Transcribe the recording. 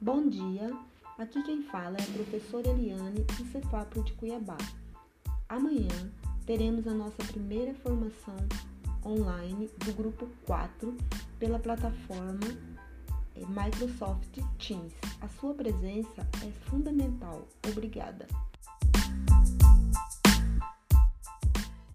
Bom dia, aqui quem fala é a professora Eliane do Cefapro de Cuiabá. Amanhã teremos a nossa primeira formação online do grupo 4 pela plataforma eh, Microsoft Teams. A sua presença é fundamental. Obrigada.